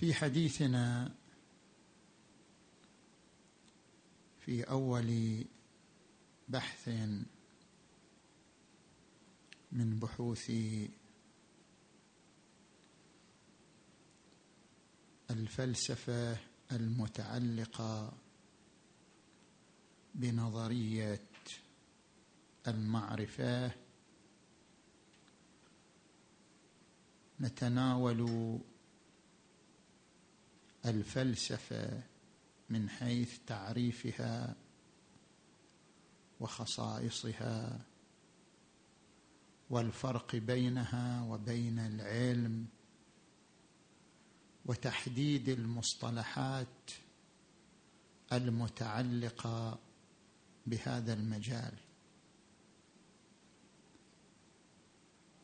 في حديثنا في أول بحث من بحوث الفلسفة المتعلقة بنظرية المعرفة نتناول الفلسفة من حيث تعريفها وخصائصها والفرق بينها وبين العلم وتحديد المصطلحات المتعلقة بهذا المجال.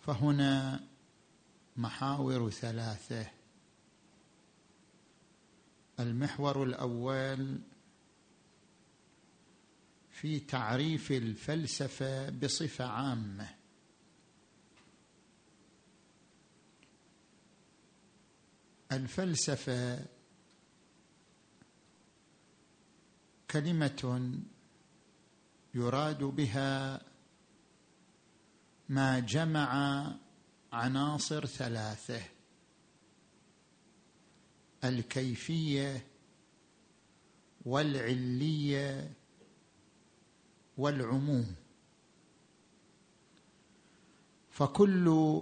فهنا محاور ثلاثة المحور الأول في تعريف الفلسفة بصفة عامة. الفلسفة كلمة يراد بها ما جمع عناصر ثلاثة. الكيفية والعلية والعموم. فكل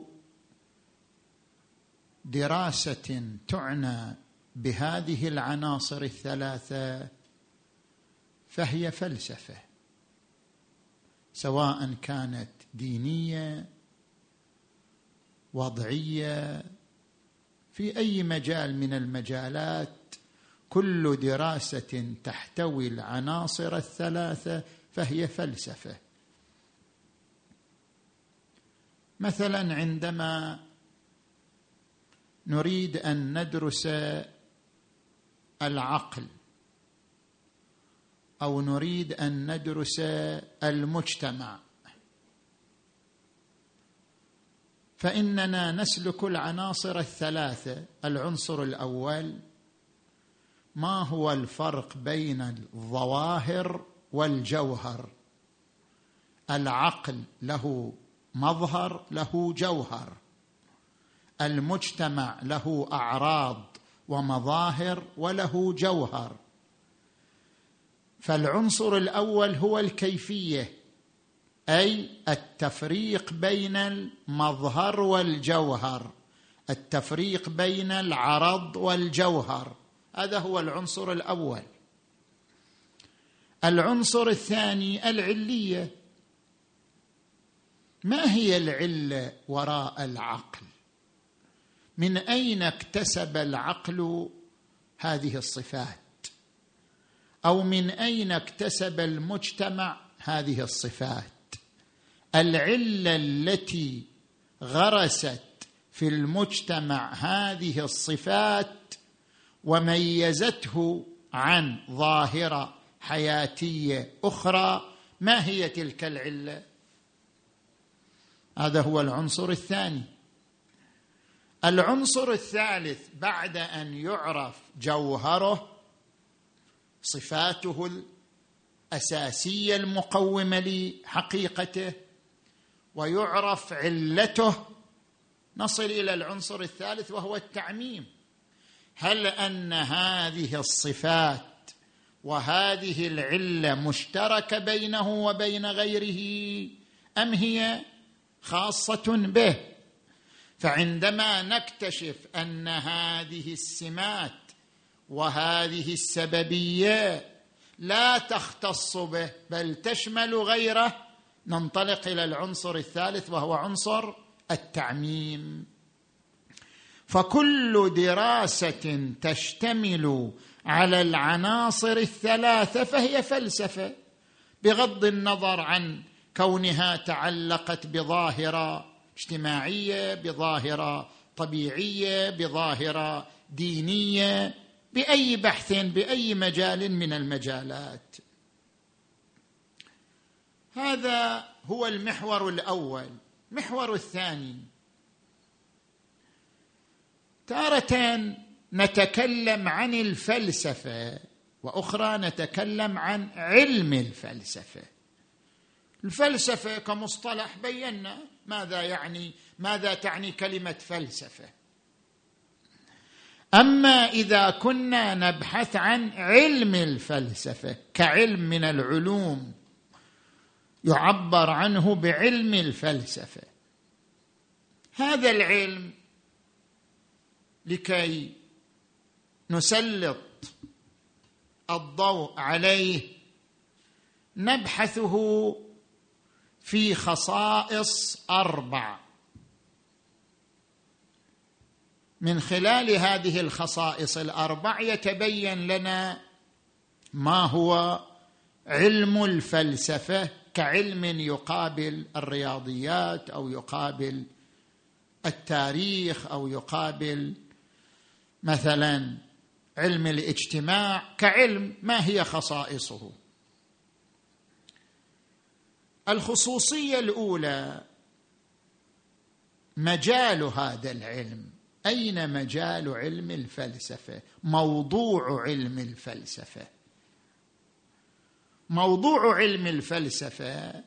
دراسة تعنى بهذه العناصر الثلاثة فهي فلسفة سواء كانت دينية وضعية في أي مجال من المجالات كل دراسة تحتوي العناصر الثلاثة فهي فلسفة. مثلا عندما نريد أن ندرس العقل أو نريد أن ندرس المجتمع فإننا نسلك العناصر الثلاثة. العنصر الأول ما هو الفرق بين الظواهر والجوهر؟ العقل له مظهر له جوهر. المجتمع له أعراض ومظاهر وله جوهر. فالعنصر الأول هو الكيفية. أي التفريق بين المظهر والجوهر. التفريق بين العرض والجوهر. هذا هو العنصر الأول. العنصر الثاني العلية. ما هي العلة وراء العقل؟ من أين اكتسب العقل هذه الصفات؟ أو من أين اكتسب المجتمع هذه الصفات؟ العلة التي غرست في المجتمع هذه الصفات وميزته عن ظاهرة حياتية أخرى ما هي تلك العلة؟ هذا هو العنصر الثاني. العنصر الثالث بعد أن يعرف جوهره صفاته الأساسية المقومة لحقيقته ويعرف علته. نصل إلى العنصر الثالث وهو التعميم. هل أن هذه الصفات وهذه العلة مشتركة بينه وبين غيره أم هي خاصة به؟ فعندما نكتشف أن هذه السمات وهذه السببية لا تختص به بل تشمل غيره ننطلق إلى العنصر الثالث وهو عنصر التعميم. فكل دراسة تشتمل على العناصر الثلاثة فهي فلسفة بغض النظر عن كونها تعلقت بظاهرة اجتماعية بظاهرة طبيعية بظاهرة دينية بأي بحث بأي مجال من المجالات. هذا هو المحور الأول المحور الثاني. تارة نتكلم عن الفلسفة وأخرى نتكلم عن علم الفلسفة. الفلسفة كمصطلح بينا ماذا يعني ماذا تعني كلمة فلسفة. أما إذا كنا نبحث عن علم الفلسفة كعلم من العلوم يعبر عنه بعلم الفلسفة. هذا العلم لكي نسلط الضوء عليه نبحثه في خصائص أربع. من خلال هذه الخصائص الأربع يتبين لنا ما هو علم الفلسفة كعلم يقابل الرياضيات أو يقابل التاريخ أو يقابل مثلا علم الاجتماع كعلم ما هي خصائصه. الخصوصية الأولى مجال هذا العلم. أين مجال علم الفلسفة؟ موضوع علم الفلسفة. موضوع علم الفلسفة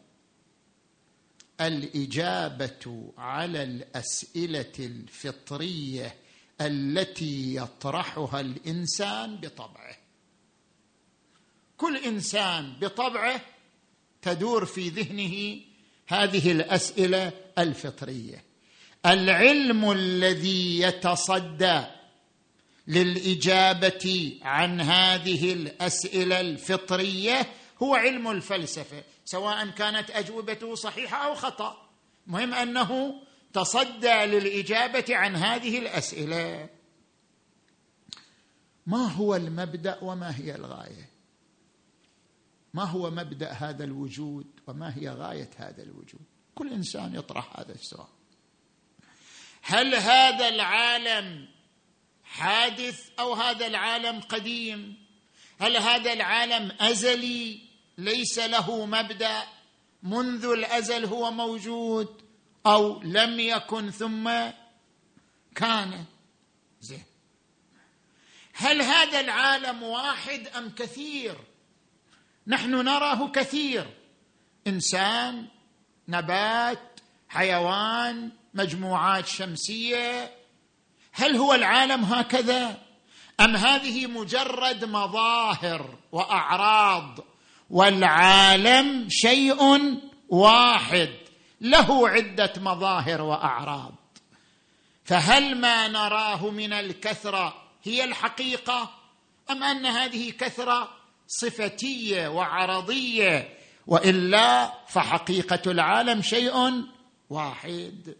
الإجابة على الأسئلة الفطرية التي يطرحها الإنسان بطبعه. كل إنسان بطبعه تدور في ذهنه هذه الأسئلة الفطرية. العلم الذي يتصدى للإجابة عن هذه الأسئلة الفطرية هو علم الفلسفة سواء كانت أجوبته صحيحة أو خطأ. مهم أنه تصدى للإجابة عن هذه الأسئلة. ما هو المبدأ وما هي الغاية؟ ما هو مبدأ هذا الوجود وما هي غاية هذا الوجود؟ كل إنسان يطرح هذا السؤال. هل هذا العالم حادث أو هذا العالم قديم؟ هل هذا العالم أزلي ليس له مبدأ منذ الأزل هو موجود أو لم يكن ثم كان. زين. هل هذا العالم واحد أم كثير؟ نحن نراه كثير. إنسان نبات حيوان مجموعات شمسية. هل هو العالم هكذا؟ أم هذه مجرد مظاهر وأعراض؟ والعالم شيء واحد له عدة مظاهر وأعراض. فهل ما نراه من الكثرة هي الحقيقة؟ أم أن هذه كثرة صفتية وعرضية؟ وإلا فحقيقة العالم شيء واحد.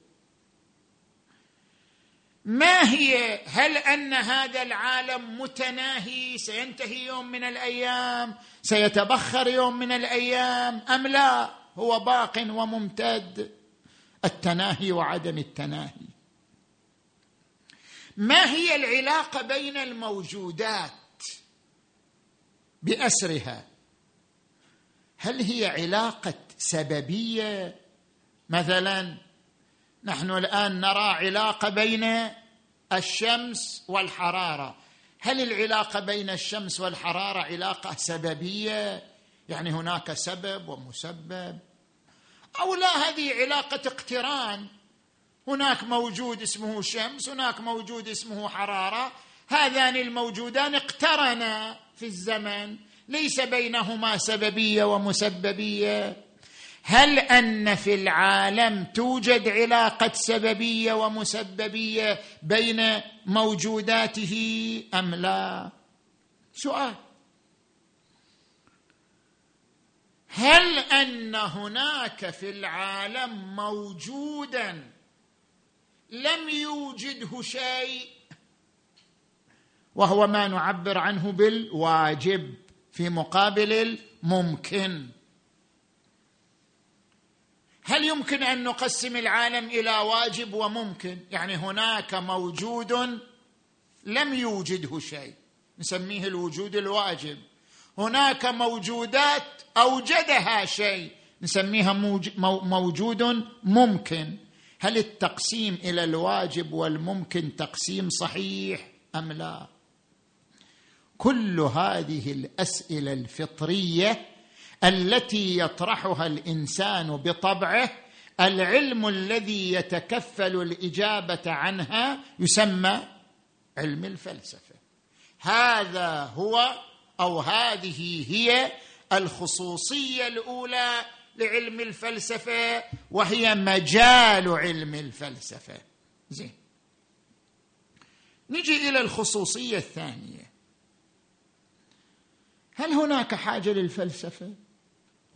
ما هي؟ هل أن هذا العالم متناهي؟ سينتهي يوم من الأيام؟ سيتبخر يوم من الأيام؟ أم لا؟ هو باق وممتد. التناهي وعدم التناهي. ما هي العلاقة بين الموجودات بأسرها؟ هل هي علاقة سببية؟ مثلا نحن الآن نرى علاقة بين الشمس والحرارة. هل العلاقة بين الشمس والحرارة علاقة سببية؟ يعني هناك سبب ومسبب. أو لا هذه علاقة اقتران. هناك موجود اسمه شمس هناك موجود اسمه حرارة. هذان الموجودان اقترنا في الزمن. ليس بينهما سببية ومسببية. هل أن في العالم توجد علاقة سببية ومسببية بين موجوداته أم لا؟ سؤال. هل أن هناك في العالم موجودا لم يوجده شيء؟ وهو ما نعبر عنه بالواجب في مقابل الممكن. هل يمكن أن نقسم العالم إلى واجب وممكن؟ يعني هناك موجود لم يوجده شيء. نسميه الوجود الواجب. هناك موجودات أوجدها شيء. نسميها موجود ممكن. هل التقسيم إلى الواجب والممكن تقسيم صحيح أم لا؟ كل هذه الأسئلة الفطرية التي يطرحها الإنسان بطبعه العلم الذي يتكفل الإجابة عنها يسمى علم الفلسفة. هذا هو أو هذه هي الخصوصية الأولى لعلم الفلسفة وهي مجال علم الفلسفة. زين. نجي إلى الخصوصية الثانية. هل هناك حاجة للفلسفة؟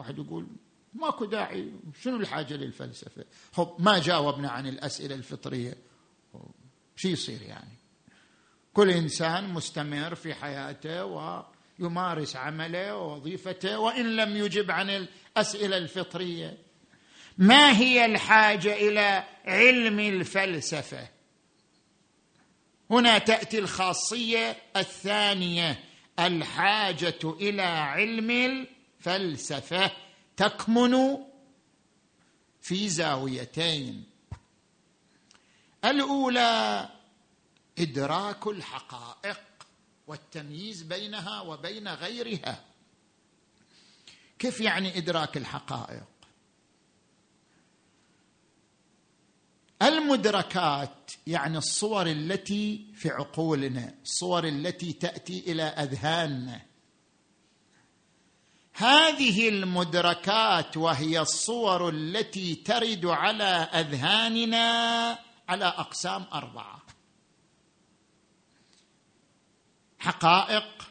واحد يقول ماكو داعي شنو الحاجة للفلسفة؟ خب ما جاوبنا عن الأسئلة الفطرية. شو يصير يعني؟ كل إنسان مستمر في حياته ويمارس عمله ووظيفته وإن لم يجب عن الأسئلة الفطرية. ما هي الحاجة إلى علم الفلسفة؟ هنا تأتي الخاصية الثانية الحاجة إلى علم الفلسفه تكمن في زاويتين. الأولى إدراك الحقائق والتمييز بينها وبين غيرها. كيف يعني إدراك الحقائق؟ المدركات يعني الصور التي في عقولنا الصور التي تأتي إلى أذهاننا. هذه المدركات وهي الصور التي ترد على أذهاننا على أقسام أربعة. حقائق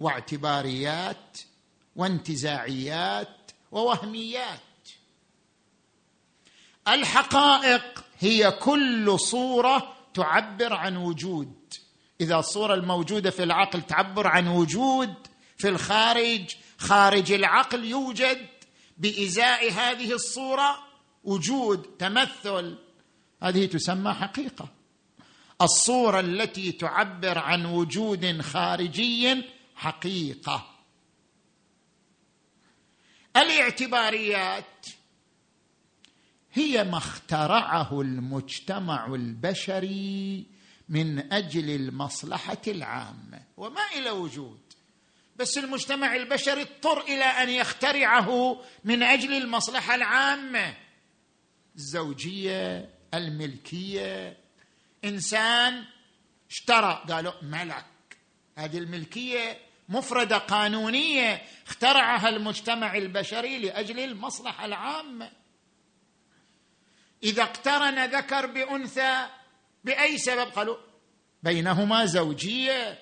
واعتباريات وانتزاعيات ووهميات. الحقائق هي كل صورة تعبر عن وجود. إذا الصورة الموجودة في العقل تعبر عن وجود في الخارج خارج العقل يوجد بإزاء هذه الصورة وجود تمثل. هذه تسمى حقيقة. الصورة التي تعبر عن وجود خارجي حقيقة. الاعتباريات هي ما اخترعه المجتمع البشري من أجل المصلحة العامة وما إلى وجود. بس المجتمع البشري اضطر إلى أن يخترعه من أجل المصلحة العامة. الزوجية الملكية. إنسان اشترى قالوا ملك. هذه الملكية مفردة قانونية اخترعها المجتمع البشري لأجل المصلحة العامة. إذا اقترن ذكر بأنثى بأي سبب؟ قالوا بينهما زوجية.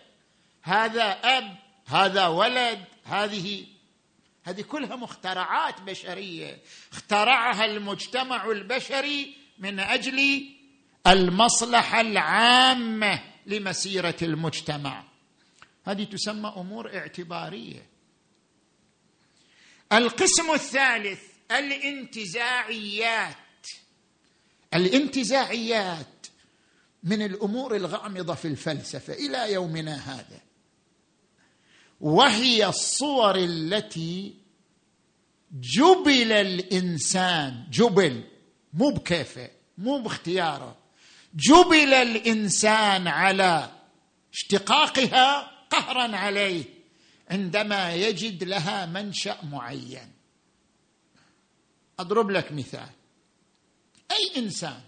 هذا أب هذا ولد هذه هذه كلها مخترعات بشرية. اخترعها المجتمع البشري من أجل المصلحة العامة لمسيرة المجتمع. هذه تسمى أمور اعتبارية. القسم الثالث الانتزاعيات. الانتزاعيات من الأمور الغامضة في الفلسفة إلى يومنا هذا. وهي الصور التي جبل الإنسان. جبل مو بكيفة مو باختياره. جبل الإنسان على اشتقاقها قهرا عليه عندما يجد لها منشأ معين. أضرب لك مثال. أي إنسان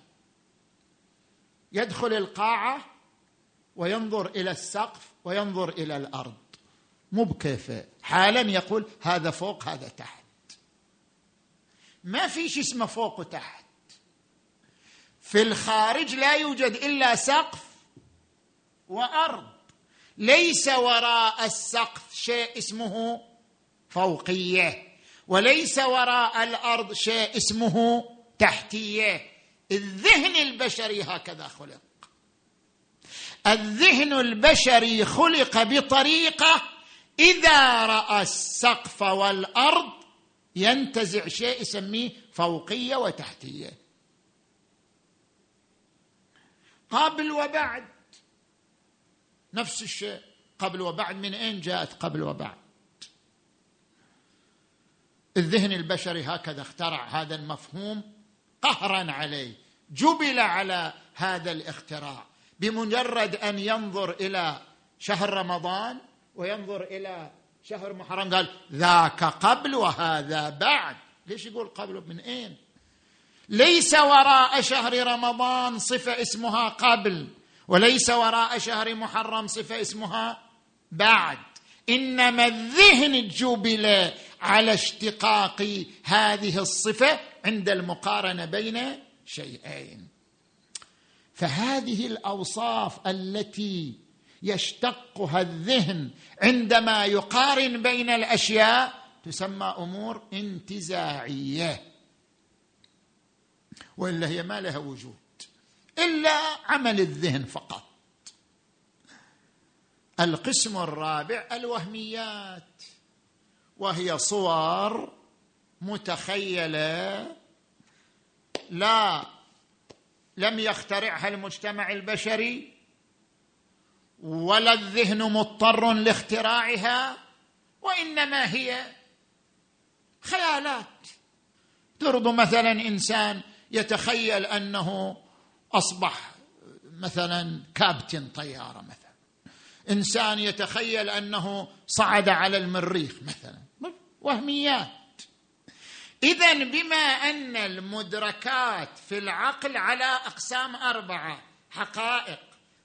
يدخل القاعة وينظر إلى السقف وينظر إلى الأرض؟ مو بكيفه حالا يقول هذا فوق هذا تحت. ما في شيء اسمه فوق وتحت. في الخارج لا يوجد إلا سقف وأرض. ليس وراء السقف شيء اسمه فوقية وليس وراء الأرض شيء اسمه تحتية. الذهن البشري هكذا خلق. الذهن البشري خلق بطريقة إذا رأى السقف والأرض ينتزع شيء يسميه فوقية وتحتية. قبل وبعد. نفس الشيء. قبل وبعد من أين جاءت قبل وبعد؟ الذهن البشري هكذا اخترع هذا المفهوم قهرا عليه. جبل على هذا الاختراع. بمجرد أن ينظر إلى شهر رمضان وينظر إلى شهر محرم قال ذاك قبل وهذا بعد. ليش يقول قبل من إين؟ ليس وراء شهر رمضان صفة اسمها قبل وليس وراء شهر محرم صفة اسمها بعد. إنما الذهن جبل على اشتقاق هذه الصفة عند المقارنة بين شيئين. فهذه الأوصاف التي يشتقها الذهن عندما يقارن بين الأشياء تسمى أمور انتزاعية. وإلا هي ما لها وجود. إلا عمل الذهن فقط. القسم الرابع الوهميات. وهي صور متخيلة لا لم يخترعها المجتمع البشري ولا الذهن مضطر لاختراعها وإنما هي خيالات. ترض مثلا إنسان يتخيل أنه أصبح مثلا كابتن طيارة مثلا. إنسان يتخيل أنه صعد على المريخ مثلا. وهميات. اذا بما أن المدركات في العقل على أقسام أربعة حقائق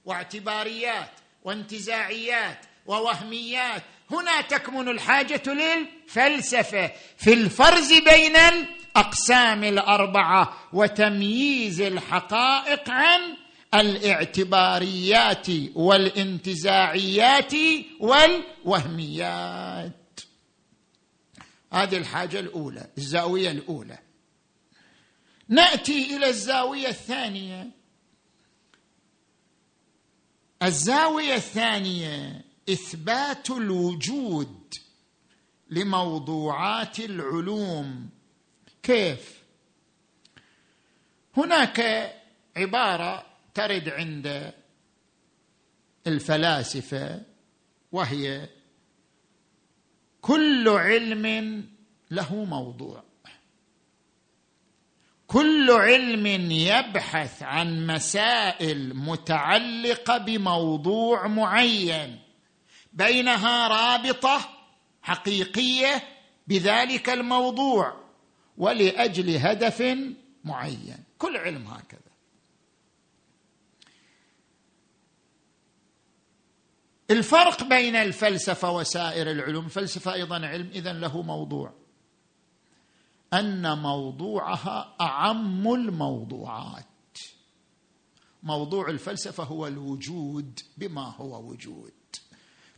واعتباريات وانتزاعيات ووهميات. هنا تكمن الحاجة للفلسفة في الفرز بين الأقسام الأربعة وتمييز الحقائق عن الاعتباريات والانتزاعيات والوهميات. هذه الحاجة الأولى الزاوية الأولى. نأتي إلى الزاوية الثانية. الزاوية الثانية إثبات الوجود لموضوعات العلوم. كيف؟ هناك عبارة ترد عند الفلاسفة وهي كل علم له موضوع. كل علم يبحث عن مسائل متعلقة بموضوع معين بينها رابطة حقيقية بذلك الموضوع ولأجل هدف معين. كل علم هكذا. الفرق بين الفلسفة وسائر العلوم الفلسفه أيضا علم اذا له موضوع. أن موضوعها أعم الموضوعات. موضوع الفلسفة هو الوجود بما هو وجود.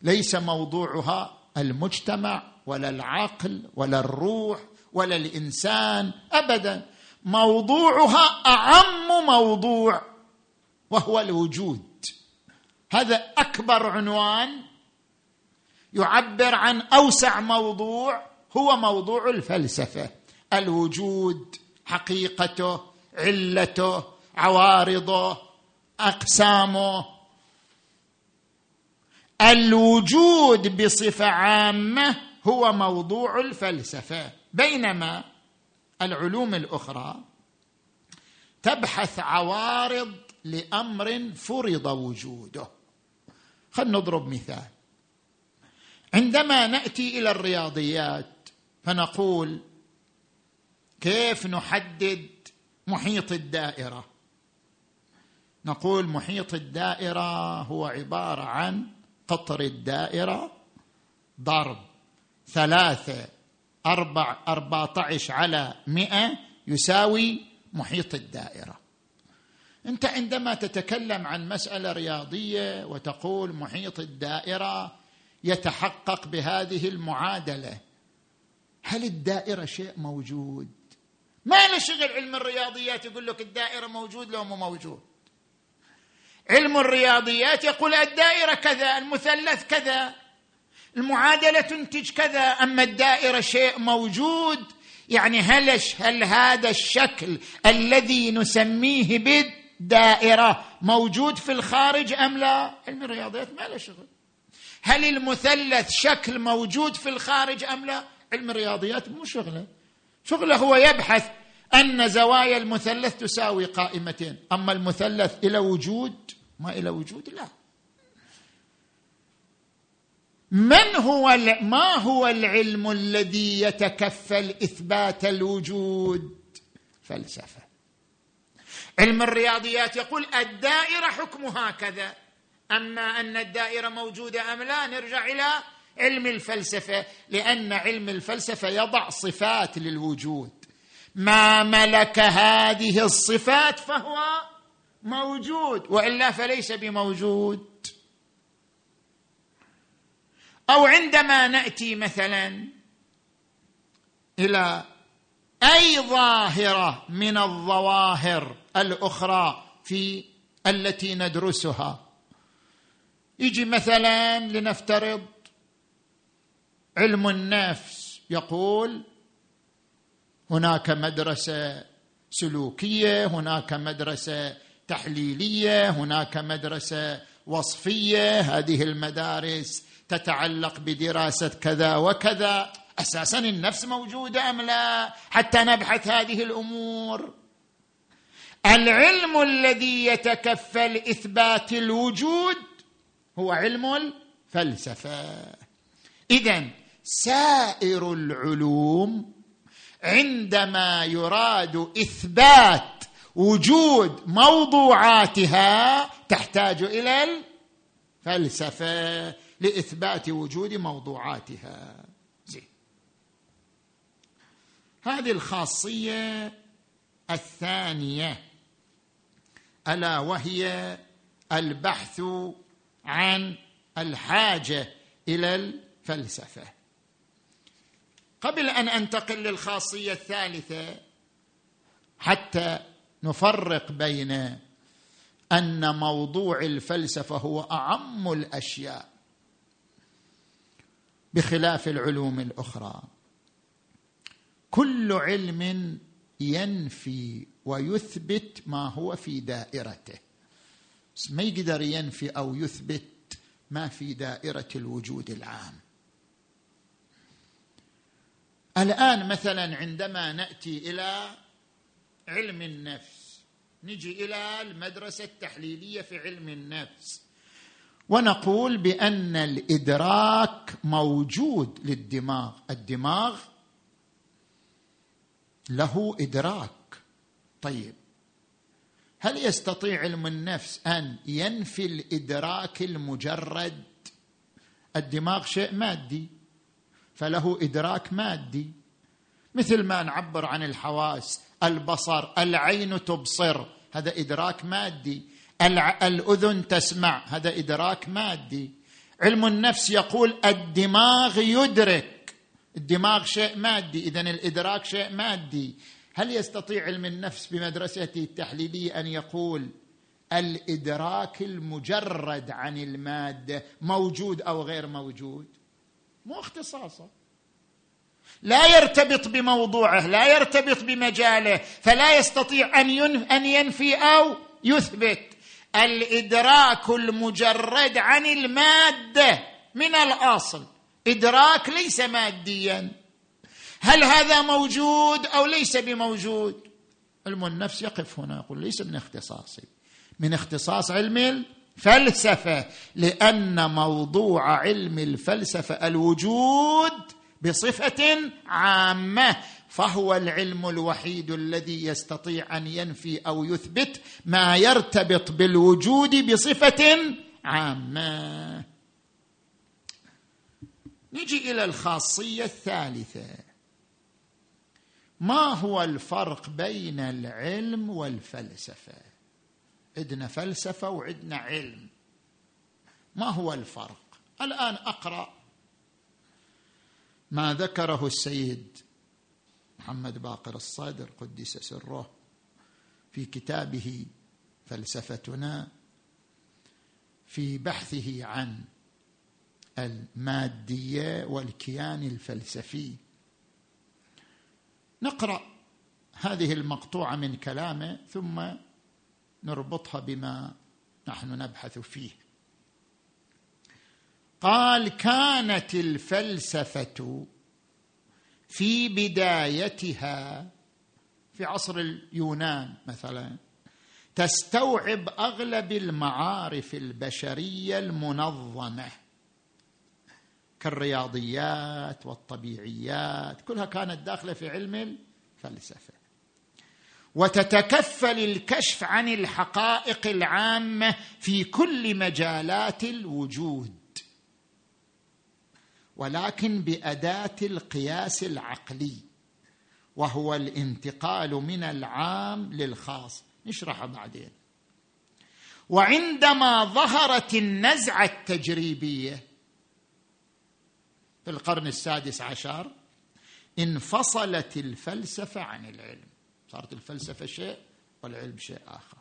ليس موضوعها المجتمع ولا العقل ولا الروح ولا الإنسان ابدا. موضوعها أعم موضوع وهو الوجود. هذا أكبر عنوان يعبر عن أوسع موضوع هو موضوع الفلسفة. الوجود حقيقته علته عوارضه أقسامه. الوجود بصفة عامة هو موضوع الفلسفة. بينما العلوم الأخرى تبحث عوارض لأمر فرض وجوده. خلينا نضرب مثال. عندما نأتي إلى الرياضيات فنقول كيف نحدد محيط الدائرة؟ نقول محيط الدائرة هو عبارة عن قطر الدائرة ضرب ثلاثة أربع أربعة عشر على مئة يساوي محيط الدائرة. أنت عندما تتكلم عن مسألة رياضية وتقول محيط الدائرة يتحقق بهذه المعادلة هل الدائرة شيء موجود؟ ما له شغل علم الرياضيات يقول لك الدائرة موجود لو مو موجود علم الرياضيات يقول الدائرة كذا المثلث كذا المعادلة تنتج كذا أما الدائرة شيء موجود يعني هل هل هذا الشكل الذي نسميه بالدائرة موجود في الخارج أم لا؟ علم الرياضيات ما له شغل هل المثلث شكل موجود في الخارج أم لا؟ علم الرياضيات مو شغلة شغله هو يبحث أن زوايا المثلث تساوي قائمتين. أما المثلث إلى وجود ما إلى وجود؟ لا. من هو ما هو العلم الذي يتكفل إثبات الوجود؟ فلسفة. علم الرياضيات يقول الدائرة حكمها كذا أما أن الدائرة موجودة أم لا نرجع إلى علم الفلسفة لأن علم الفلسفة يضع صفات للوجود. ما ملك هذه الصفات فهو موجود وإلا فليس بموجود. أو عندما نأتي مثلا إلى أي ظاهرة من الظواهر الأخرى في التي ندرسها. يجي مثلا لنفترض علم النفس. يقول هناك مدرسة سلوكية هناك مدرسة تحليلية هناك مدرسة وصفية. هذه المدارس تتعلق بدراسة كذا وكذا. أساسا النفس موجودة أم لا؟ حتى نبحث هذه الأمور. العلم الذي يتكفل إثبات الوجود هو علم الفلسفة. اذا سائر العلوم عندما يراد إثبات وجود موضوعاتها تحتاج إلى الفلسفة لإثبات وجود موضوعاتها. زين. هذه الخاصية الثانية ألا وهي البحث عن الحاجة إلى الفلسفة. قبل أن أنتقل للخاصية الثالثة حتى نفرق بين أن موضوع الفلسفة هو أعم الأشياء بخلاف العلوم الأخرى. كل علم ينفي ويثبت ما هو في دائرته. ما يقدر ينفي أو يثبت ما في دائرة الوجود العام. الآن مثلا عندما نأتي إلى علم النفس نجي إلى المدرسة التحليلية في علم النفس ونقول بأن الإدراك موجود للدماغ. الدماغ له إدراك. طيب هل يستطيع علم النفس أن ينفي الإدراك المجرد؟ الدماغ شيء مادي. فله إدراك مادي. مثل ما نعبر عن الحواس البصر العين تبصر هذا إدراك مادي. الأذن تسمع هذا إدراك مادي. علم النفس يقول الدماغ يدرك. الدماغ شيء مادي اذا الإدراك شيء مادي. هل يستطيع علم النفس بمدرسته التحليلية أن يقول الإدراك المجرد عن المادة موجود أو غير موجود؟ مو اختصاصه. لا يرتبط بموضوعه لا يرتبط بمجاله فلا يستطيع أن أن ينفي أو يثبت. الإدراك المجرد عن المادة من الأصل. إدراك ليس ماديا. هل هذا موجود أو ليس بموجود؟ علم النفس يقف هنا يقول ليس من اختصاصي. من اختصاص علم الفلسفه لأن موضوع علم الفلسفة الوجود بصفة عامة فهو العلم الوحيد الذي يستطيع أن ينفي أو يثبت ما يرتبط بالوجود بصفة عامة. نجي إلى الخاصية الثالثة. ما هو الفرق بين العلم والفلسفة؟ عندنا فلسفة وعندنا علم. ما هو الفرق؟ الآن أقرأ ما ذكره السيد محمد باقر الصادر قدس سره في كتابه فلسفتنا في بحثه عن المادية والكيان الفلسفي. نقرأ هذه المقطوعة من كلامه ثم نربطها بما نحن نبحث فيه. قال كانت الفلسفة في بدايتها في عصر اليونان مثلا تستوعب أغلب المعارف البشرية المنظمة كالرياضيات والطبيعيات كلها كانت داخلة في علم الفلسفة. وتتكفل الكشف عن الحقائق العامة في كل مجالات الوجود. ولكن بأداة القياس العقلي وهو الانتقال من العام للخاص. نشرحه بعدين. وعندما ظهرت النزعة التجريبية في القرن السادس عشر انفصلت الفلسفة عن العلم. صارت الفلسفة شيء والعلم شيء آخر.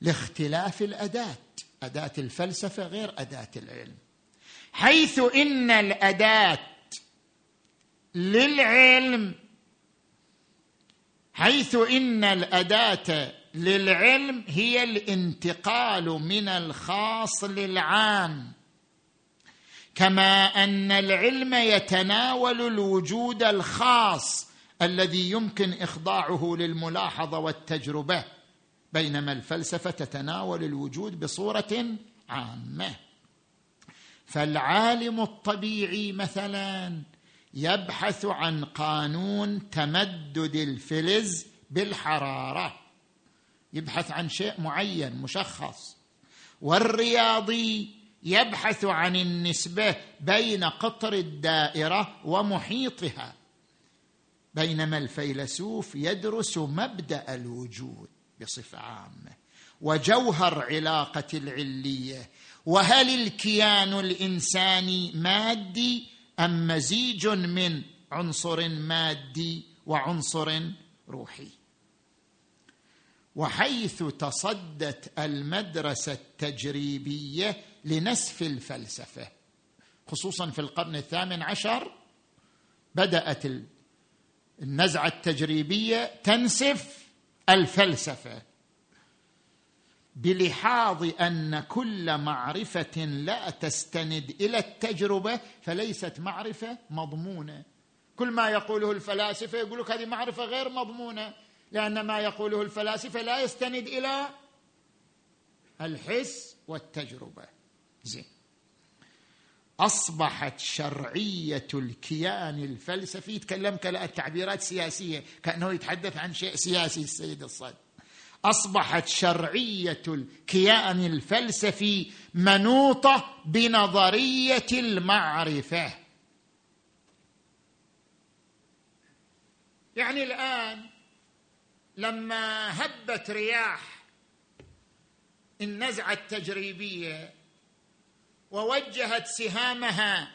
لاختلاف الأداة. أداة الفلسفة غير أداة العلم. حيث إن الأداة للعلم حيث إن الأداة للعلم هي الانتقال من الخاص للعام. كما أن العلم يتناول الوجود الخاص الذي يمكن إخضاعه للملاحظة والتجربة بينما الفلسفة تتناول الوجود بصورة عامة. فالعالم الطبيعي مثلا يبحث عن قانون تمدد الفلز بالحرارة. يبحث عن شيء معين مشخص. والرياضي يبحث عن النسبة بين قطر الدائرة ومحيطها. بينما الفيلسوف يدرس مبدأ الوجود بصفة عامة وجوهر علاقة العلية وهل الكيان الإنساني مادي أم مزيج من عنصر مادي وعنصر روحي؟ وحيث تصدت المدرسة التجريبية لنسف الفلسفة خصوصا في القرن الثامن عشر بدأت النزعة التجريبية تنسف الفلسفة. بلحاظ أن كل معرفة لا تستند إلى التجربة فليست معرفة مضمونة. كل ما يقوله الفلاسفة يقول لك هذه معرفة غير مضمونة لأن ما يقوله الفلاسفة لا يستند إلى الحس والتجربة. زين. أصبحت شرعية الكيان الفلسفي. يتكلم تعبيرات سياسية كأنه يتحدث عن شيء سياسي السيد الصدر أصبحت شرعية الكيان الفلسفي منوطة بنظرية المعرفة. يعني الآن لما هبت رياح النزعه التجريبيه ووجهت سهامها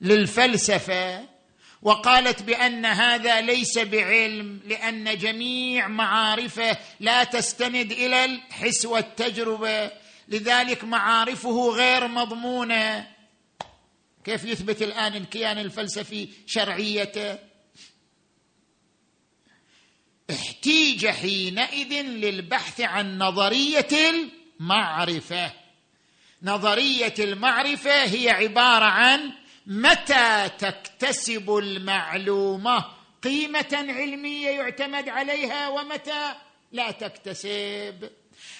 للفلسفة وقالت بأن هذا ليس بعلم لأن جميع معارفه لا تستند إلى الحس والتجربة لذلك معارفه غير مضمونة. كيف يثبت الآن الكيان الفلسفي شرعيته؟ احتيج حينئذ للبحث عن نظرية المعرفة. نظرية المعرفة هي عبارة عن متى تكتسب المعلومة؟ قيمة علمية يعتمد عليها ومتى لا تكتسب.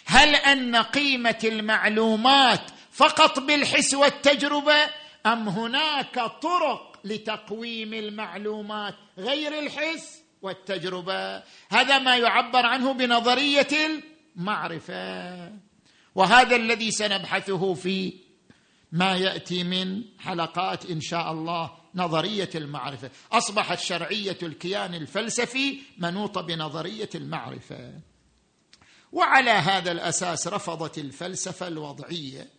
هل أن قيمة المعلومات فقط بالحس والتجربة أم هناك طرق لتقويم المعلومات غير الحس والتجربة؟ هذا ما يعبر عنه بنظرية المعرفة. وهذا الذي سنبحثه في ما يأتي من حلقات إن شاء الله نظرية المعرفة. أصبحت شرعية الكيان الفلسفي منوطة بنظرية المعرفة. وعلى هذا الأساس رفضت الفلسفة الوضعية.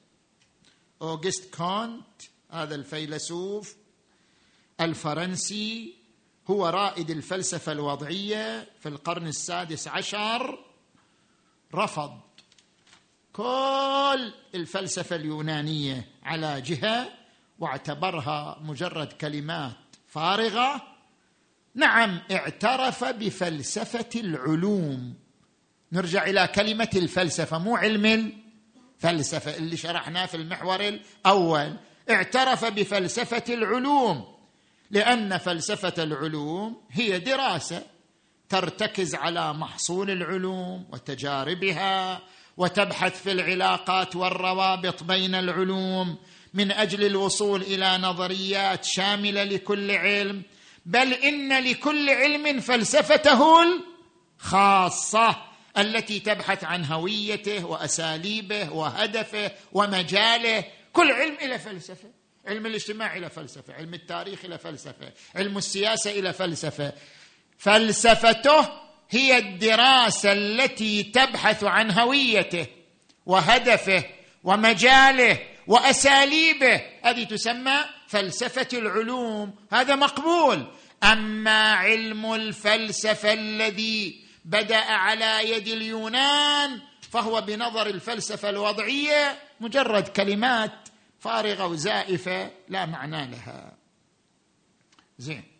أوغست كونت هذا الفيلسوف الفرنسي هو رائد الفلسفة الوضعية في القرن السادس عشر رفض كل الفلسفة اليونانية على جهة واعتبرها مجرد كلمات فارغة. نعم اعترف بفلسفة العلوم. نرجع إلى كلمة الفلسفة مو علم الفلسفة اللي شرحناه في المحور الأول. اعترف بفلسفة العلوم لأن فلسفة العلوم هي دراسة ترتكز على محصول العلوم وتجاربها وتبحث في العلاقات والروابط بين العلوم من أجل الوصول إلى نظريات شاملة لكل علم بل إن لكل علم فلسفته الخاصة التي تبحث عن هويته وأساليبه وهدفه ومجاله. كل علم إلى فلسفة علم الاجتماع إلى فلسفة علم التاريخ إلى فلسفة علم السياسة إلى فلسفة. فلسفته هي الدراسة التي تبحث عن هويته وهدفه ومجاله وأساليبه. هذه تسمى فلسفة العلوم. هذا مقبول. أما علم الفلسفة الذي بدأ على يد اليونان فهو بنظر الفلسفة الوضعية مجرد كلمات فارغة وزائفة لا معنى لها. زين.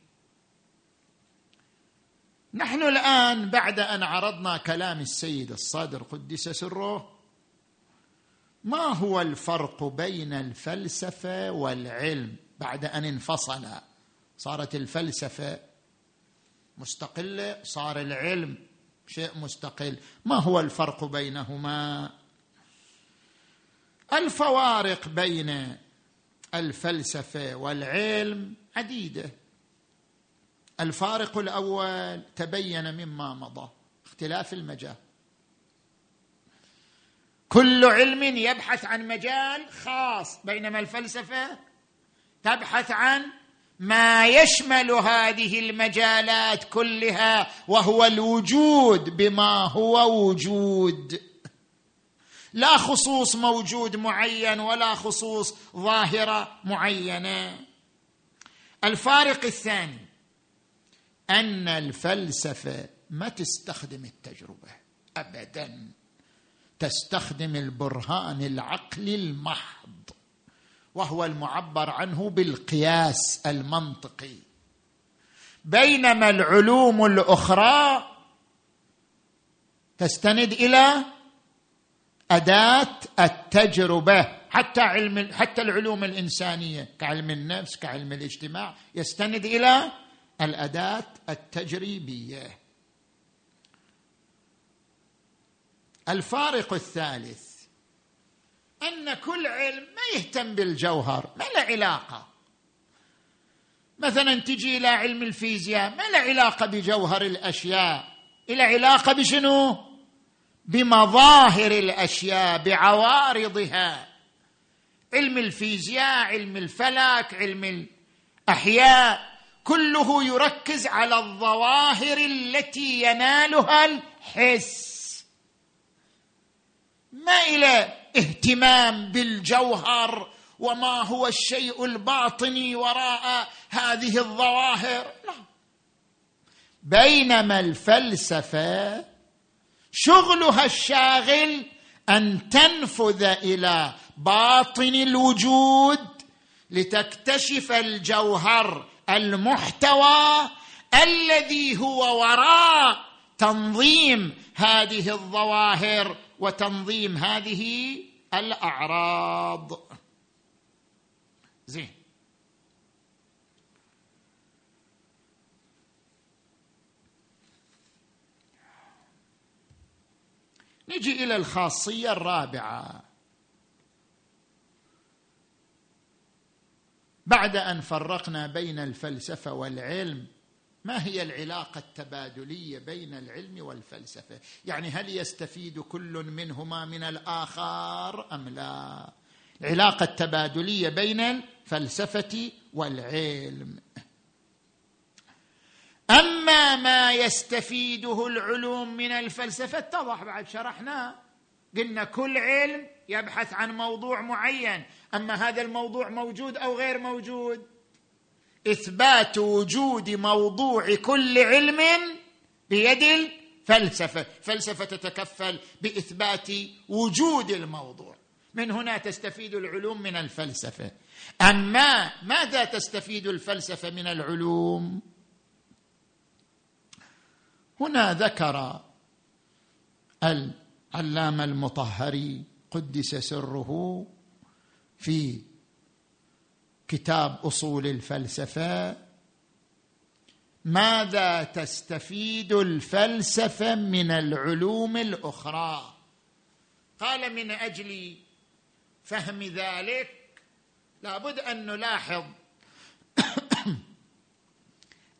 نحن الآن بعد أن عرضنا كلام السيد الصادر قدس سره ما هو الفرق بين الفلسفة والعلم بعد أن انفصل؟ صارت الفلسفة مستقلة صار العلم شيء مستقل. ما هو الفرق بينهما؟ الفوارق بين الفلسفة والعلم عديدة. الفارق الأول تبين مما مضى اختلاف المجال. كل علم يبحث عن مجال خاص بينما الفلسفة تبحث عن ما يشمل هذه المجالات كلها وهو الوجود بما هو وجود. لا خصوص موجود معين ولا خصوص ظاهرة معينة. الفارق الثاني أن الفلسفة ما تستخدم التجربة ابدا. تستخدم البرهان العقلي المحض وهو المعبر عنه بالقياس المنطقي. بينما العلوم الأخرى تستند إلى أداة التجربة. حتى علم حتى العلوم الإنسانية كعلم النفس كعلم الاجتماع يستند إلى الأداة التجريبية. الفارق الثالث أن كل علم ما يهتم بالجوهر ما له علاقة. مثلا تجي إلى علم الفيزياء ما له علاقة بجوهر الأشياء إلى علاقة بشنو؟ بمظاهر الأشياء بعوارضها علم الفيزياء علم الفلك علم الأحياء. كله يركز على الظواهر التي ينالها الحس. ما إلى اهتمام بالجوهر وما هو الشيء الباطني وراء هذه الظواهر. لا. بينما الفلسفة شغلها الشاغل أن تنفذ إلى باطن الوجود لتكتشف الجوهر المحتوى الذي هو وراء تنظيم هذه الظواهر وتنظيم هذه الأعراض. زين. نجي إلى الخاصية الرابعة. بعد أن فرقنا بين الفلسفة والعلم ما هي العلاقة التبادلية بين العلم والفلسفة؟ يعني هل يستفيد كل منهما من الآخر أم لا؟ العلاقة التبادلية بين الفلسفة والعلم. أما ما يستفيده العلوم من الفلسفة اتضح بعد شرحناه قلنا كل علم يبحث عن موضوع معين. أما هذا الموضوع موجود أو غير موجود؟ إثبات وجود موضوع كل علم بيد الفلسفة. فلسفة تتكفل بإثبات وجود الموضوع. من هنا تستفيد العلوم من الفلسفة. أما ماذا تستفيد الفلسفة من العلوم؟ هنا ذكر العلامه المطهري قدس سره في كتاب أصول الفلسفة ماذا تستفيد الفلسفة من العلوم الأخرى؟ قال من أجل فهم ذلك لابد أن نلاحظ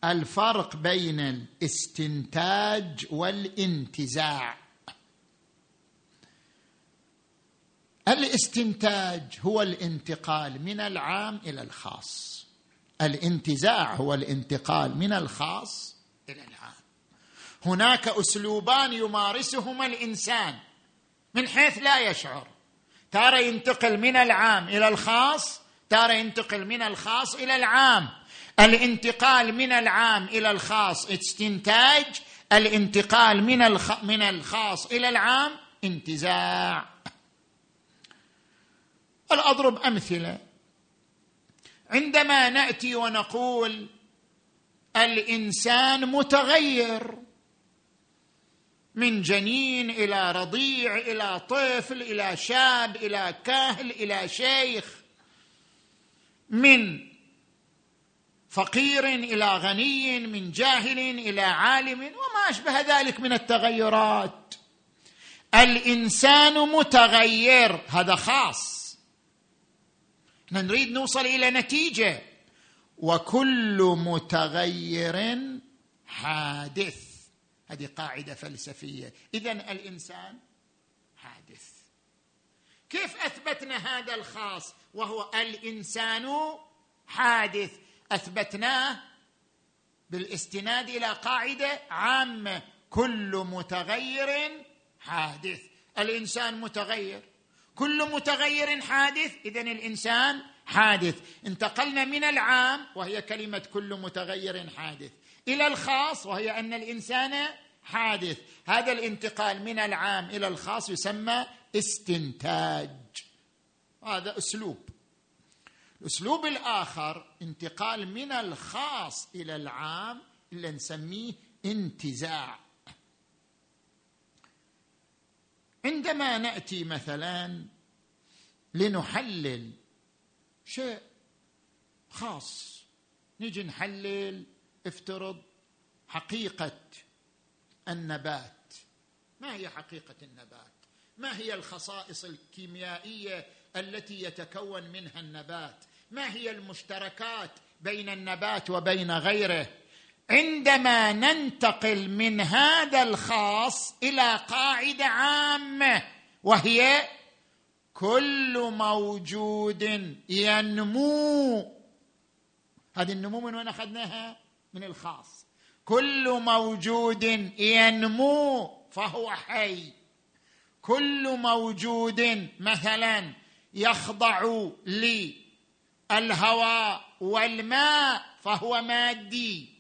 الفرق بين الاستنتاج والانتزاع. الاستنتاج هو الانتقال من العام إلى الخاص. الانتزاع هو الانتقال من الخاص إلى العام. هناك أسلوبان يمارسهما الإنسان. من حيث لا يشعر. تارة ينتقل من العام إلى الخاص تارة ينتقل من الخاص إلى العام. الانتقال من العام إلى الخاص استنتاج. الانتقال من الخ... من الخاص إلى العام انتزاع. أضرب أمثلة؟ عندما نأتي ونقول الإنسان متغير من جنين إلى رضيع إلى طفل إلى شاب إلى كاهل إلى شيخ من فقير إلى غني من جاهل إلى عالم وما أشبه ذلك من التغيرات. الإنسان متغير هذا خاص. نريد نوصل إلى نتيجة. وكل متغير حادث. هذه قاعدة فلسفية. اذا الإنسان حادث. كيف أثبتنا هذا الخاص؟ وهو الإنسان حادث. اثبتناه بالاستناد إلى قاعدة عامة. كل متغير حادث. الإنسان متغير. كل متغير حادث اذا الإنسان حادث. انتقلنا من العام وهي كلمة كل متغير حادث. إلى الخاص وهي أن الإنسان حادث. هذا الانتقال من العام إلى الخاص يسمى استنتاج. هذا أسلوب. الأسلوب الآخر انتقال من الخاص إلى العام اللي نسميه انتزاع. عندما نأتي مثلا لنحلل شيء خاص نجي نحلل افترض حقيقة النبات. ما هي حقيقة النبات؟ ما هي الخصائص الكيميائية التي يتكون منها النبات؟ ما هي المشتركات بين النبات وبين غيره؟ عندما ننتقل من هذا الخاص إلى قاعدة عامة وهي كل موجود ينمو. هذه النمو من وين أخذناها؟ من الخاص. كل موجود ينمو فهو حي. كل موجود مثلا يخضع للهواء والماء فهو مادي.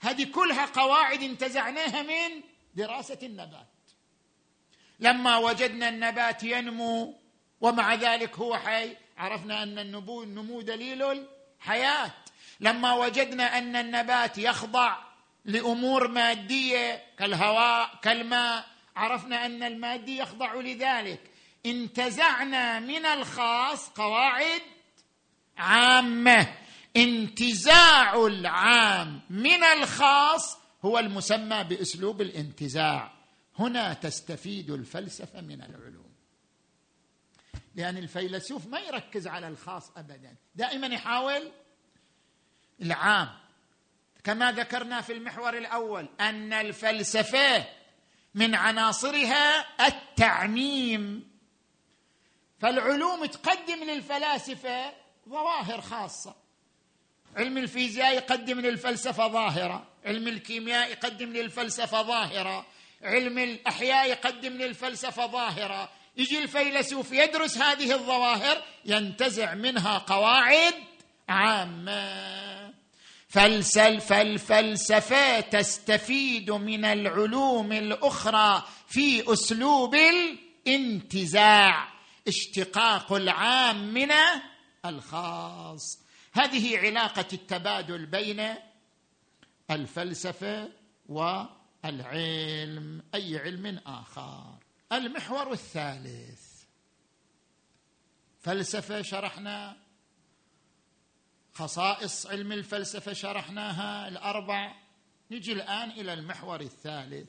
هذه كلها قواعد انتزعناها من دراسة النبات. لما وجدنا النبات ينمو ومع ذلك هو حي عرفنا أن النمو النمو دليل الحياة. لما وجدنا أن النبات يخضع لأمور مادية كالهواء كالماء عرفنا أن المادي يخضع لذلك. انتزعنا من الخاص قواعد عامة. انتزاع العام من الخاص هو المسمى بأسلوب الانتزاع. هنا تستفيد الفلسفة من العلوم. لأن الفيلسوف ما يركز على الخاص ابدا. دائما يحاول العام كما ذكرنا في المحور الأول أن الفلسفة من عناصرها التعميم. فالعلوم تقدم للفلاسفة ظواهر خاصة. علم الفيزياء يقدم للفلسفة ظاهرة. علم الكيمياء يقدم للفلسفة ظاهرة. علم الأحياء يقدم للفلسفة ظاهرة. يجي الفيلسوف يدرس هذه الظواهر ينتزع منها قواعد عامة. فلسفه الفلسفه تستفيد من العلوم الأخرى في أسلوب الانتزاع اشتقاق العام من الخاص. هذه علاقة التبادل بين الفلسفة والعلم أي علم آخر. المحور الثالث. فلسفة شرحنا. خصائص علم الفلسفة شرحناها. الأربع. نجي الآن إلى المحور الثالث.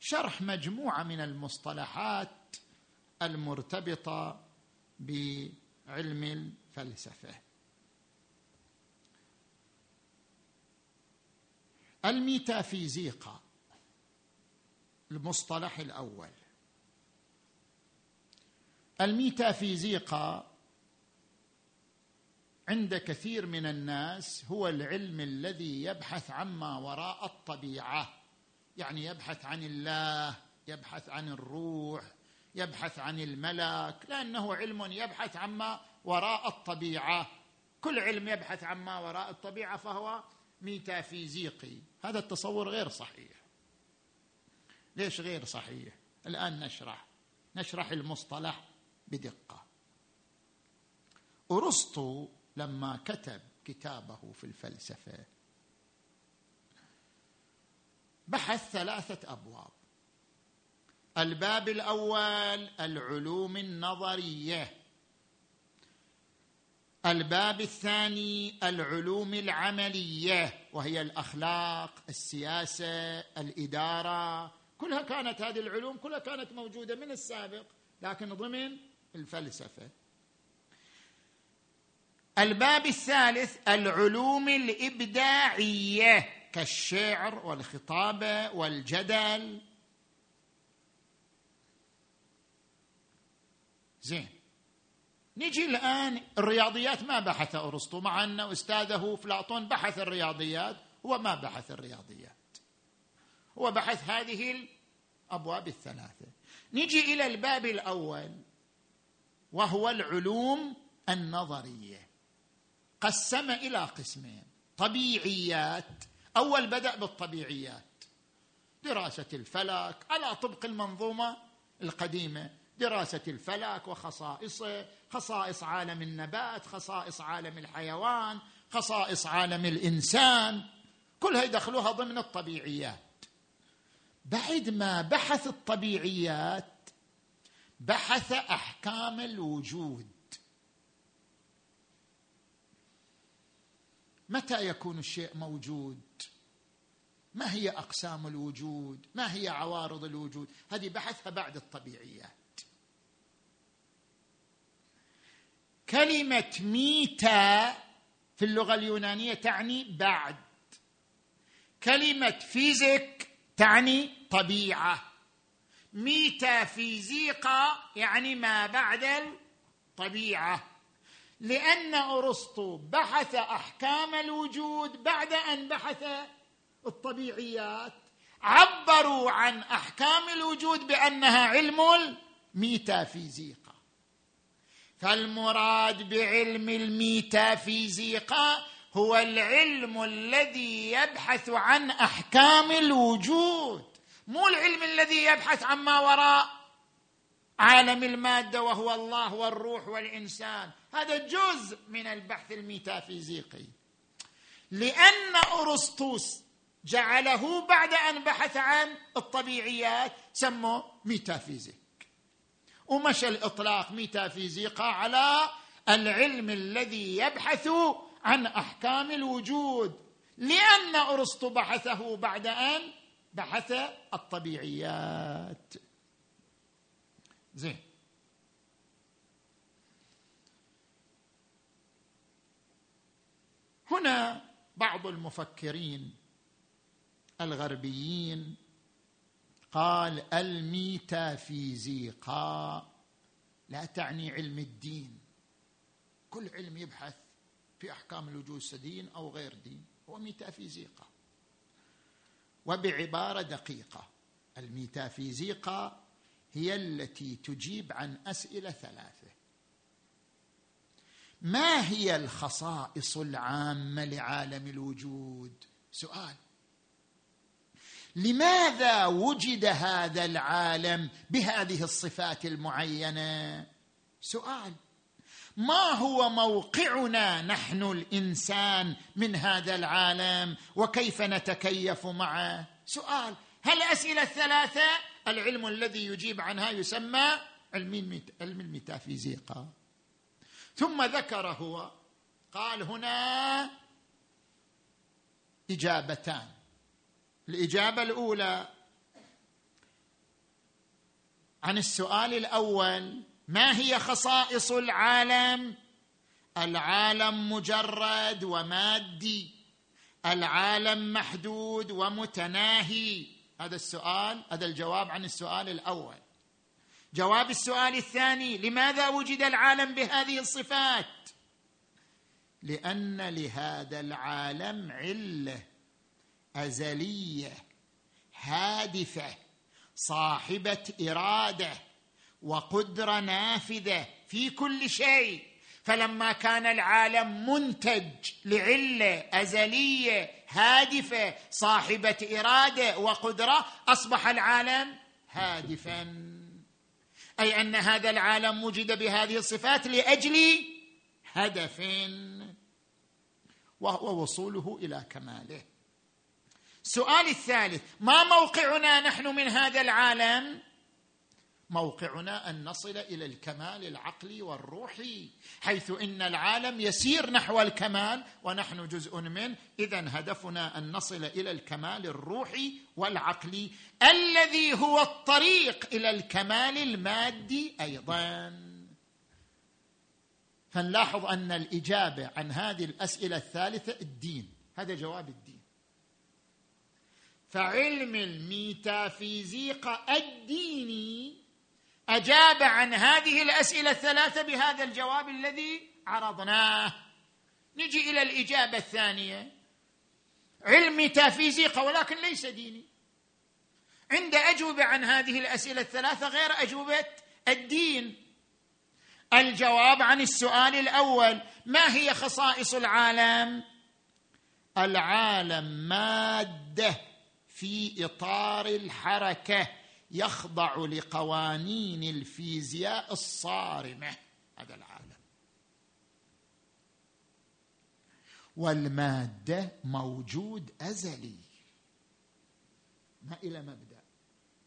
شرح مجموعة من المصطلحات المرتبطة بعلم الفلسفة. الميتافيزيقا المصطلح الأول. الميتافيزيقا عند كثير من الناس هو العلم الذي يبحث عما وراء الطبيعة. يعني يبحث عن الله يبحث عن الروح يبحث عن الملك لأنه علم يبحث عما وراء الطبيعة. كل علم يبحث عما وراء الطبيعة فهو ميتافيزيقي. هذا التصور غير صحيح. ليش غير صحيح؟ الآن نشرح. نشرح المصطلح بدقة. أرسطو لما كتب كتابه في الفلسفة بحث ثلاثة أبواب. الباب الأول العلوم النظرية. الباب الثاني العلوم العملية. وهي الأخلاق السياسة الإدارة. كلها كانت هذه العلوم كلها كانت موجودة من السابق لكن ضمن الفلسفة. الباب الثالث العلوم الإبداعية كالشعر والخطابه والجدل. زين. نجي الآن الرياضيات ما بحث أرسطو مع أن أستاذه افلاطون بحث الرياضيات هو ما بحث الرياضيات. هو بحث هذه الأبواب الثلاثة. نجي إلى الباب الأول وهو العلوم النظرية. قسم إلى قسمين طبيعيات. أول بدأ بالطبيعيات. دراسة الفلك على طبق المنظومة القديمة. دراسة الفلك وخصائصه خصائص عالم النبات خصائص عالم الحيوان خصائص عالم الإنسان. كلها يدخلوها ضمن الطبيعيات. بعد ما بحث الطبيعيات بحث أحكام الوجود. متى يكون الشيء موجود؟ ما هي أقسام الوجود؟ ما هي عوارض الوجود؟ هذه بحثها بعد الطبيعيات. كلمة ميتا في اللغة اليونانية تعني بعد. كلمة فيزيك تعني طبيعة. ميتافيزيقا يعني ما بعد الطبيعة. لأن أرسطو بحث أحكام الوجود بعد أن بحث الطبيعيات عبروا عن أحكام الوجود بأنها علم الميتافيزيقا فالمراد بعلم الميتافيزيقا هو العلم الذي يبحث عن أحكام الوجود مو العلم الذي يبحث عما وراء عالم المادة وهو الله والروح والإنسان. هذا جزء من البحث الميتافيزيقي. لأن أرسطوس جعله بعد أن بحث عن الطبيعيات سموه ميتافيزيك ومشى الإطلاق ميتافيزيقا على العلم الذي يبحث عن أحكام الوجود لأن أرسطو بحثه بعد أن بحث الطبيعيات. زين. هنا بعض المفكرين الغربيين قال الميتافيزيقا. لا تعني علم الدين. كل علم يبحث في أحكام الوجود السدين أو غير دين. هو ميتافيزيقا. وبعبارة دقيقة. الميتافيزيقا هي التي تجيب عن أسئلة ثلاثة. ما هي الخصائص العامة لعالم الوجود؟ سؤال. لماذا وجد هذا العالم بهذه الصفات المعينة؟ سؤال. ما هو موقعنا نحن الإنسان من هذا العالم وكيف نتكيف معه؟ سؤال. هل الاسئله الثلاثة؟ العلم الذي يجيب عنها يسمى علم الميتافيزيقا. ثم ذكر هو. قال هنا إجابتان. الإجابة الأولى عن السؤال الأول ما هي خصائص العالم؟ العالم مجرد ومادي. العالم محدود ومتناهي. هذا السؤال هذا الجواب عن السؤال الأول. جواب السؤال الثاني لماذا وجد العالم بهذه الصفات؟ لأن لهذا العالم علة. أزلية هادفة صاحبة إرادة وقدرة نافذة في كل شيء. فلما كان العالم منتج لعلة أزلية هادفة صاحبة إرادة وقدرة أصبح العالم هادفا. أي أن هذا العالم وجد بهذه الصفات لأجل هدف وهو وصوله إلى كماله. السؤال الثالث ما موقعنا نحن من هذا العالم؟ موقعنا أن نصل إلى الكمال العقلي والروحي حيث إن العالم يسير نحو الكمال ونحن جزء منه. اذا هدفنا أن نصل إلى الكمال الروحي والعقلي الذي هو الطريق إلى الكمال المادي أيضا. فنلاحظ أن الإجابة عن هذه الأسئلة الثالثة الدين. هذا جواب الدين. فعلم الميتافيزيقا الديني أجاب عن هذه الأسئلة الثلاثة بهذا الجواب الذي عرضناه. نجي إلى الإجابة الثانية. علم ميتافيزيقا ولكن ليس ديني. عند اجوبه عن هذه الأسئلة الثلاثة غير أجوبة الدين. الجواب عن السؤال الأول ما هي خصائص العالم؟ العالم مادة. في إطار الحركة يخضع لقوانين الفيزياء الصارمة. هذا العالم. والمادة موجود أزلي. ما إلى مبدأ.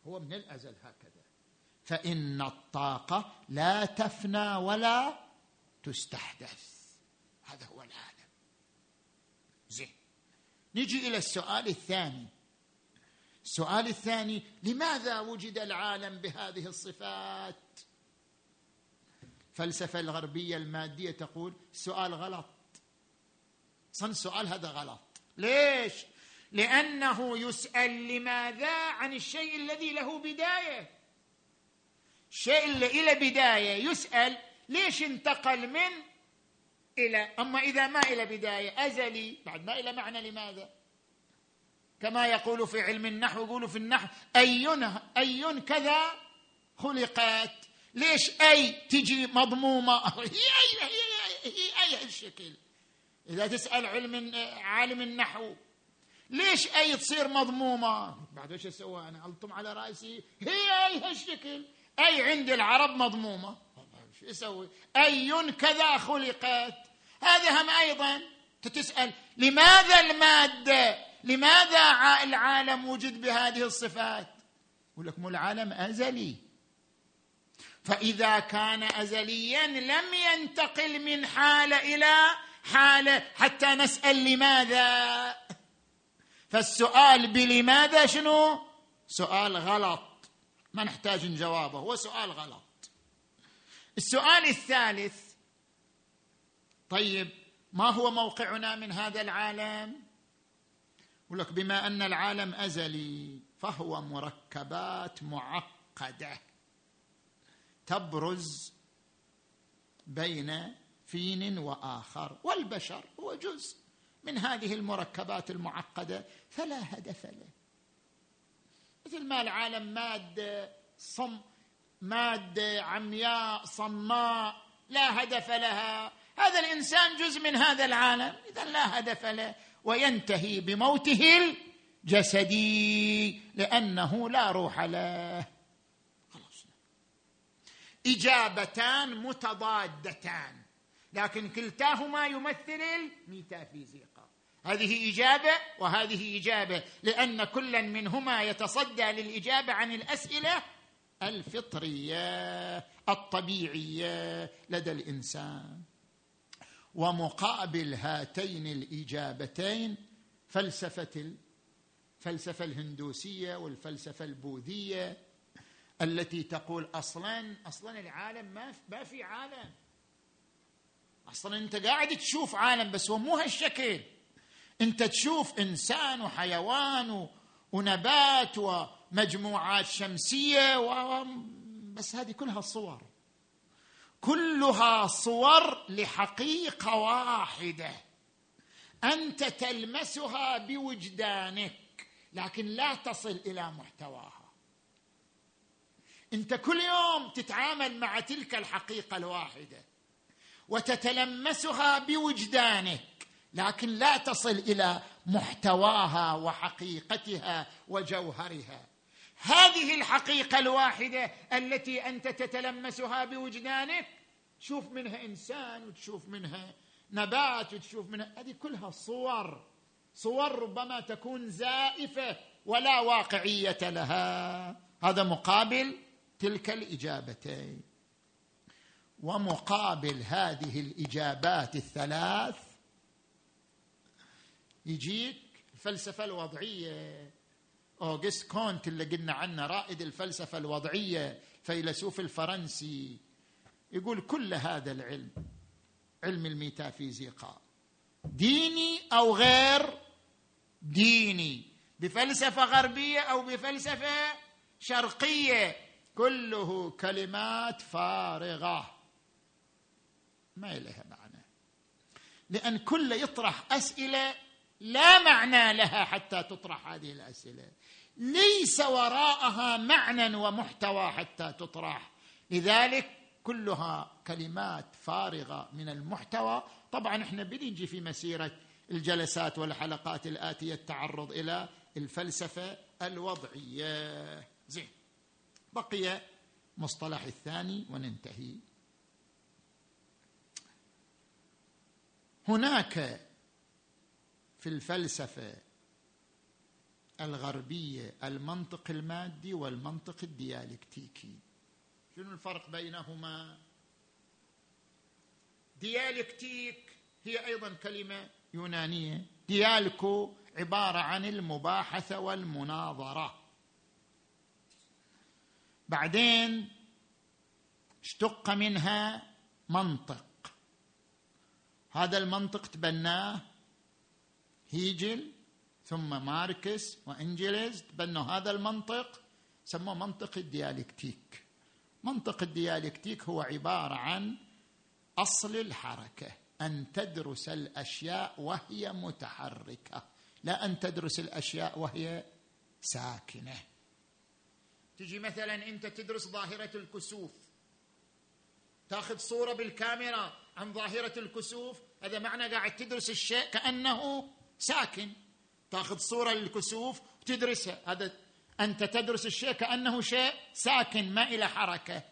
هو من الأزل هكذا. فإن الطاقة لا تفنى ولا تستحدث. هذا هو العالم. زين. نجي إلى السؤال الثاني. السؤال الثاني لماذا وجد العالم بهذه الصفات؟ الفلسفه الغربية المادية تقول سؤال غلط. صن السؤال هذا غلط. ليش؟ لأنه يسأل لماذا عن الشيء الذي له بداية. الشيء اللي له بداية يسأل ليش انتقل من إلى أما إذا ما إلى بداية أزلي بعد ما إلى معنى لماذا؟ كما يقول في علم النحو يقول في النحو أي أي كذا خلقت؟ ليش أي تجي مضمومة؟ هي أي هي أي, أي الشكل إذا تسأل علم عالم النحو ليش أي تصير مضمومة؟ بعد إيش أسوي أنا؟ ألطم على رأسي؟ هي أي هالشكل. أي عند العرب مضمومة. شو أسوي؟ أي كذا خلقت. هذا هم أيضا تسأل لماذا المادة لماذا العالم وجد بهذه الصفات؟ يقول لك مو العالم أزلي. فإذا كان ازليا لم ينتقل من حاله إلى حاله حتى نسأل لماذا؟ فالسؤال بلماذا شنو؟ سؤال غلط. ما نحتاج نجاوبه هو سؤال غلط. السؤال الثالث طيب ما هو موقعنا من هذا العالم؟ يقول لك بما أن العالم أزلي فهو مركبات معقدة تبرز بين فين وآخر والبشر هو جزء من هذه المركبات المعقدة فلا هدف له. مثل ما العالم ماده صم ماده عمياء صماء لا هدف لها. هذا الإنسان جزء من هذا العالم اذا لا هدف له. وينتهي بموته الجسدي لأنه لا روح له. خلاص. إجابتان متضادتان. لكن كلتاهما يمثل الميتافيزيقا. هذه إجابة وهذه إجابة لأن كلا منهما يتصدى للإجابة عن الأسئلة الفطرية الطبيعية لدى الإنسان. ومقابل هاتين الإجابتين فلسفة الفلسفه الهندوسية والفلسفة البوذية التي تقول أصلا أصلا العالم ما ما في عالم. أصلا أنت قاعد تشوف عالم بس هو مو هالشكل. أنت تشوف إنسان وحيوان ونبات ومجموعات شمسية و... بس هذه كلها صور كلها صور لحقيقة واحدة. أنت تلمسها بوجدانك لكن لا تصل إلى محتواها. أنت كل يوم تتعامل مع تلك الحقيقة الواحدة وتتلمسها بوجدانك لكن لا تصل إلى محتواها وحقيقتها وجوهرها. هذه الحقيقة الواحدة التي أنت تتلمسها بوجدانك. تشوف منها إنسان وتشوف منها نبات وتشوف منها هذه كلها صور. صور ربما تكون زائفة ولا واقعية لها. هذا مقابل تلك الإجابتين. ومقابل هذه الإجابات الثلاث يجيك الفلسفة الوضعية. أوغست كونت اللي قلنا عنه رائد الفلسفة الوضعية الفيلسوف الفرنسي يقول كل هذا العلم علم الميتافيزيقا ديني أو غير ديني بفلسفة غربية أو بفلسفة شرقية كله كلمات فارغة. ما لها معنى. لأن كل يطرح أسئلة لا معنى لها حتى تطرح هذه الأسئلة. ليس وراءها معنى ومحتوى حتى تطرح. لذلك كلها كلمات فارغة من المحتوى. طبعا إحنا بنجي في مسيرة الجلسات والحلقات الآتية التعرض إلى الفلسفة الوضعية. زين بقي مصطلح الثاني وننتهي. هناك في الفلسفة الغربية المنطق المادي والمنطق الديالكتيكي. شنو الفرق بينهما؟ ديالكتيك هي أيضا كلمة يونانية. ديالكو عبارة عن المباحثة والمناظرة. بعدين اشتق منها منطق. هذا المنطق تبناه هيجل ثم ماركس وانجلز تبنوا هذا المنطق سموه منطق الديالكتيك. منطق الديالكتيك هو عبارة عن أصل الحركة أن تدرس الأشياء وهي متحركة لا أن تدرس الأشياء وهي ساكنة. تجي مثلا أنت تدرس ظاهرة الكسوف. تاخذ صورة بالكاميرا عن ظاهرة الكسوف هذا معنى قاعد تدرس الشيء كأنه ساكن. تاخذ صورة للكسوف وتدرسها. هذا أنت تدرس الشيء كأنه شيء ساكن ما إلى حركة.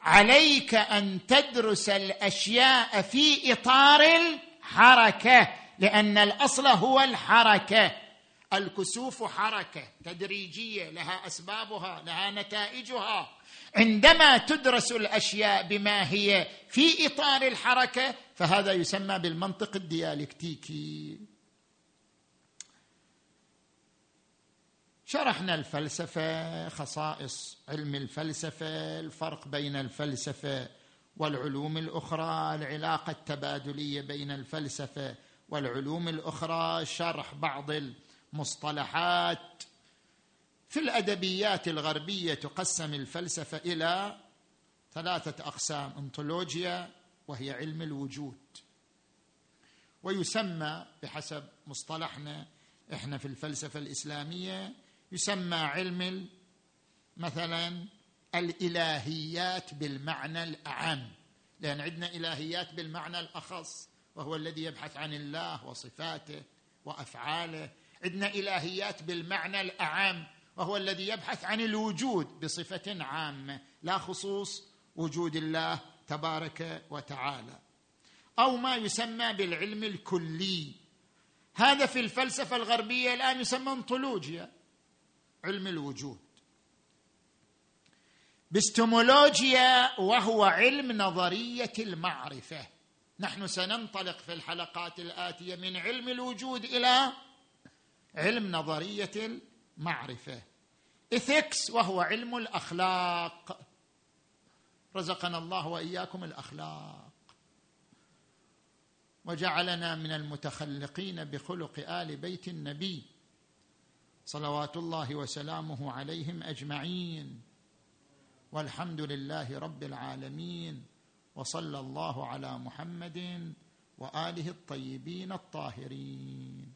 عليك أن تدرس الأشياء في إطار الحركة لأن الأصل هو الحركة. الكسوف حركة تدريجية لها أسبابها لها نتائجها. عندما تدرس الأشياء بما هي في إطار الحركة فهذا يسمى بالمنطق الديالكتيكي. شرحنا الفلسفة خصائص علم الفلسفة الفرق بين الفلسفة والعلوم الأخرى العلاقة التبادلية بين الفلسفة والعلوم الأخرى شرح بعض المصطلحات. في الأدبيات الغربية تقسم الفلسفة إلى ثلاثة أقسام انطولوجيا وهي علم الوجود. ويسمى بحسب مصطلحنا إحنا في الفلسفة الإسلامية يسمى علم مثلا الإلهيات بالمعنى الأعم. لأن عندنا إلهيات بالمعنى الأخص وهو الذي يبحث عن الله وصفاته وأفعاله. عندنا إلهيات بالمعنى الأعم وهو الذي يبحث عن الوجود بصفة عامة لا خصوص وجود الله تبارك وتعالى. أو ما يسمى بالعلم الكلي. هذا في الفلسفة الغربية الآن يسمى انطولوجيا علم الوجود. باستمولوجيا وهو علم نظرية المعرفة. نحن سننطلق في الحلقات الآتية من علم الوجود إلى علم نظرية المعرفة. اثكس وهو علم الأخلاق. رزقنا الله وإياكم الأخلاق. وجعلنا من المتخلقين بخلق آل بيت النبي. صلوات الله وسلامه عليهم أجمعين والحمد لله رب العالمين وصلى الله على محمد وآله الطيبين الطاهرين